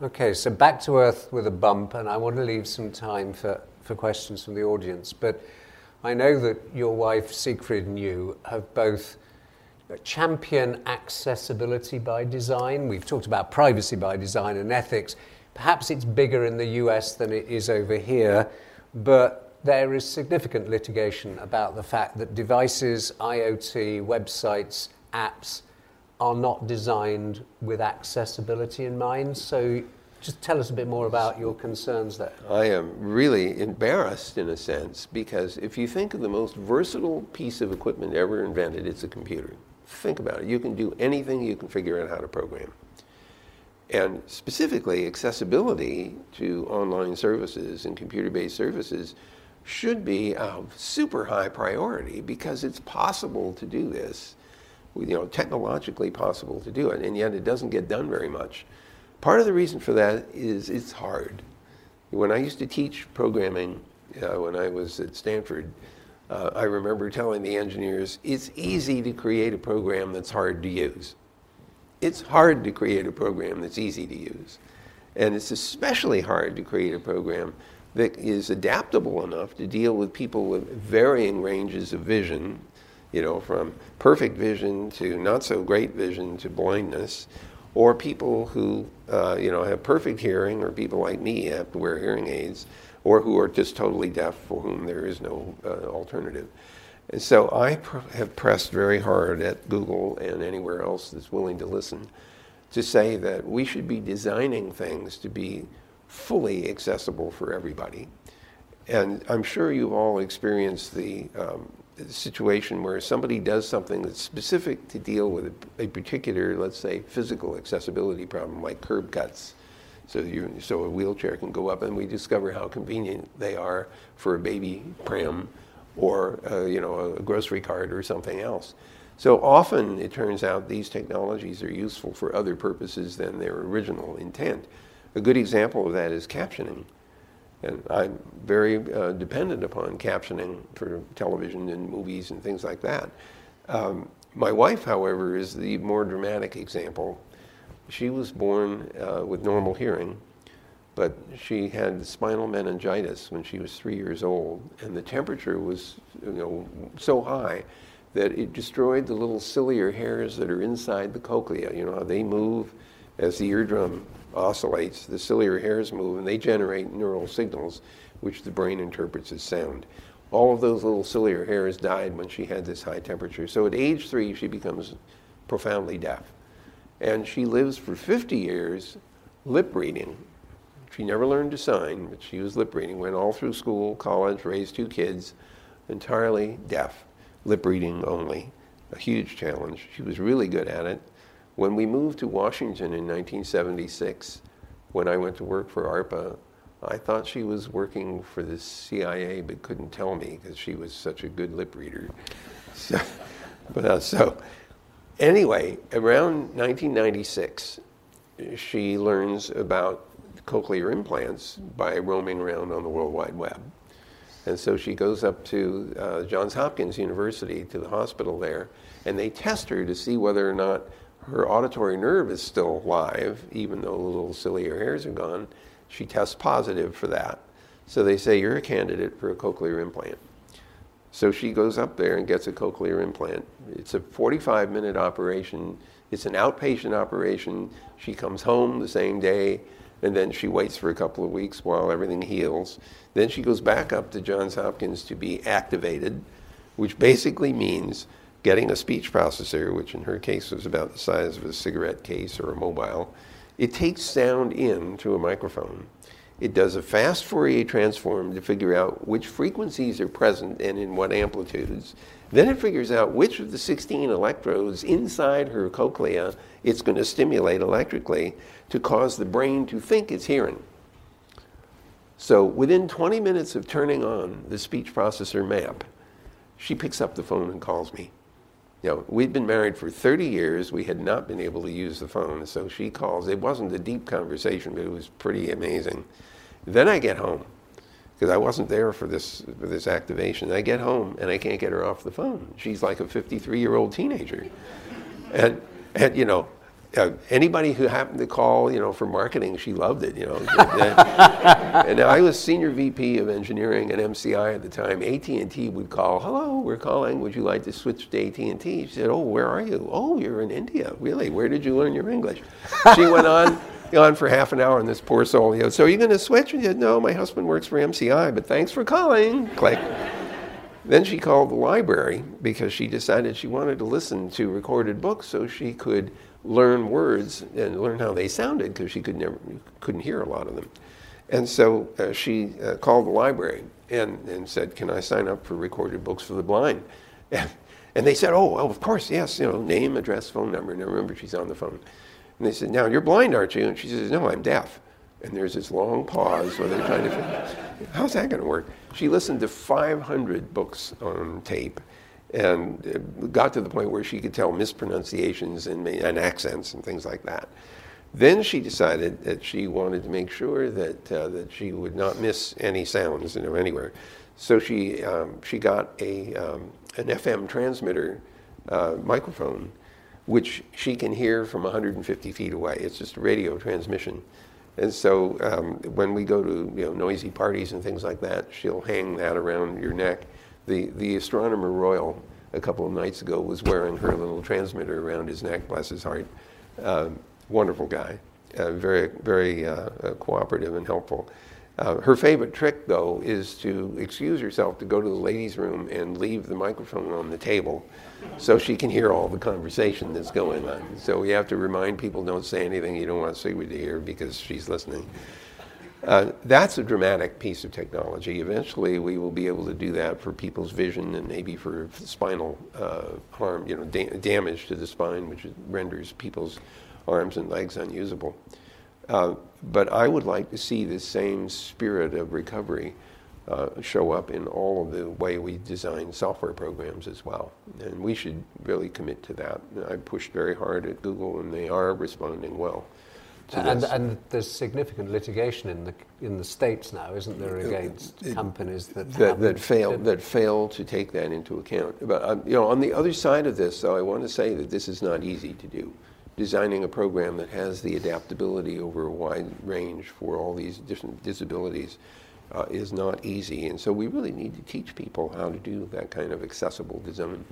Okay, so back to earth with a bump, and I want to leave some time for, for questions from the audience. But I know that your wife, Sigrid, and you have both champion accessibility by design. We've talked about privacy by design and ethics. Perhaps it's bigger in the US than it is over here, but there is significant litigation about the fact that devices, IoT, websites, apps are not designed with accessibility in mind. So just tell us a bit more about your concerns there. I am really embarrassed in a sense because if you think of the most versatile piece of equipment ever invented, it's a computer. Think about it. You can do anything, you can figure out how to program. And specifically, accessibility to online services and computer based services should be of super high priority because it's possible to do this, you know, technologically possible to do it, and yet it doesn't get done very much. Part of the reason for that is it's hard. When I used to teach programming uh, when I was at Stanford, uh, I remember telling the engineers, it's easy to create a program that's hard to use. It's hard to create a program that's easy to use. And it's especially hard to create a program that is adaptable enough to deal with people with varying ranges of vision, you know, from perfect vision to not so great vision to blindness, or people who, uh, you know, have perfect hearing, or people like me have to wear hearing aids, or who are just totally deaf for whom there is no uh, alternative. And so I pr- have pressed very hard at Google and anywhere else that's willing to listen to say that we should be designing things to be fully accessible for everybody. And I'm sure you've all experienced the um, situation where somebody does something that's specific to deal with a, a, particular, let's say, physical accessibility problem, like curb cuts. So, you, so a wheelchair can go up, and we discover how convenient they are for a baby pram or uh, you know, a grocery cart or something else. So often it turns out these technologies are useful for other purposes than their original intent. A good example of that is captioning. And I'm very uh, dependent upon captioning for television and movies and things like that. Um, my wife, however, is the more dramatic example. She was born uh, with normal hearing, but she had spinal meningitis when she was three years old, and the temperature was you know, so high that it destroyed the little ciliary hairs that are inside the cochlea. You know how they move as the eardrum oscillates, the ciliary hairs move, and they generate neural signals, which the brain interprets as sound. All of those little ciliary hairs died when she had this high temperature. So at age three, she becomes profoundly deaf. And she lives for 50 years lip reading. She never learned to sign, but she was lip reading, went all through school, college, raised two kids, entirely deaf, lip reading only. A huge challenge. She was really good at it. When we moved to Washington in 1976, when I went to work for ARPA, I thought she was working for the CIA, but couldn't tell me because she was such a good lip reader. So, but uh, so anyway, around 1996, she learns about cochlear implants by roaming around on the World Wide Web. And so she goes up to uh, Johns Hopkins University, to the hospital there, and they test her to see whether or not her auditory nerve is still live, even though the little ciliary hairs are gone. She tests positive for that. So they say, You're a candidate for a cochlear implant. So she goes up there and gets a cochlear implant. It's a 45 minute operation, it's an outpatient operation. She comes home the same day, and then she waits for a couple of weeks while everything heals. Then she goes back up to Johns Hopkins to be activated, which basically means getting a speech processor, which in her case was about the size of a cigarette case or a mobile, it takes sound in to a microphone. It does a fast Fourier transform to figure out which frequencies are present and in what amplitudes. Then it figures out which of the 16 electrodes inside her cochlea it's going to stimulate electrically to cause the brain to think it's hearing. So within 20 minutes of turning on the speech processor map, she picks up the phone and calls me. You know, we'd been married for 30 years. We had not been able to use the phone. So she calls. It wasn't a deep conversation, but it was pretty amazing. Then I get home because I wasn't there for this, for this activation. I get home and I can't get her off the phone. She's like a 53 year old teenager. And, and, you know, uh, anybody who happened to call, you know, for marketing, she loved it, you know. and I was senior VP of engineering at MCI at the time. AT&T would call, "Hello, we're calling. Would you like to switch to AT&T?" She said, "Oh, where are you? Oh, you're in India. Really? Where did you learn your English?" She went on on for half an hour, and this poor soul, you know, so are you going to switch? And he said, "No, my husband works for MCI, but thanks for calling." Click. Then she called the library because she decided she wanted to listen to recorded books so she could learn words and learn how they sounded because she could never couldn't hear a lot of them. And so uh, she uh, called the library and, and said, "Can I sign up for recorded books for the blind?" And, they said, "Oh, well, of course, yes. You know, name, address, phone number." And I remember she's on the phone. And they said, "Now you're blind, aren't you?" And she says, "No, I'm deaf." And there's this long pause where they're trying to figure, how's that going to work? She listened to 500 books on tape and got to the point where she could tell mispronunciations and, and accents and things like that. Then she decided that she wanted to make sure that, uh, that she would not miss any sounds you know, anywhere. So she, um, she got a, um, an FM transmitter uh, microphone, which she can hear from 150 feet away. It's just a radio transmission. And so um, when we go to you know, noisy parties and things like that, she'll hang that around your neck the, the astronomer royal a couple of nights ago was wearing her little transmitter around his neck, bless his heart. Uh, wonderful guy, uh, very, very uh, uh cooperative and helpful. Uh, her favorite trick, though, is to excuse herself to go to the ladies' room and leave the microphone on the table so she can hear all the conversation that's going on. So we have to remind people don't say anything you don't want Sigrid to hear because she's listening. Uh, that's a dramatic piece of technology. Eventually, we will be able to do that for people's vision and maybe for spinal uh, harm, you know, da- damage to the spine, which renders people's arms and legs unusable. Uh, but I would like to see the same spirit of recovery uh, show up in all of the way we design software programs as well. And we should really commit to that. I pushed very hard at Google, and they are responding well. And, and, there's significant litigation in the in the states now, isn't there, against it, companies that that, that fail that fail to take that into account. But um, you know, on the other side of this, though, I want to say that this is not easy to do. Designing a program that has the adaptability over a wide range for all these different disabilities uh, is not easy, and so we really need to teach people how to do that kind of accessible design.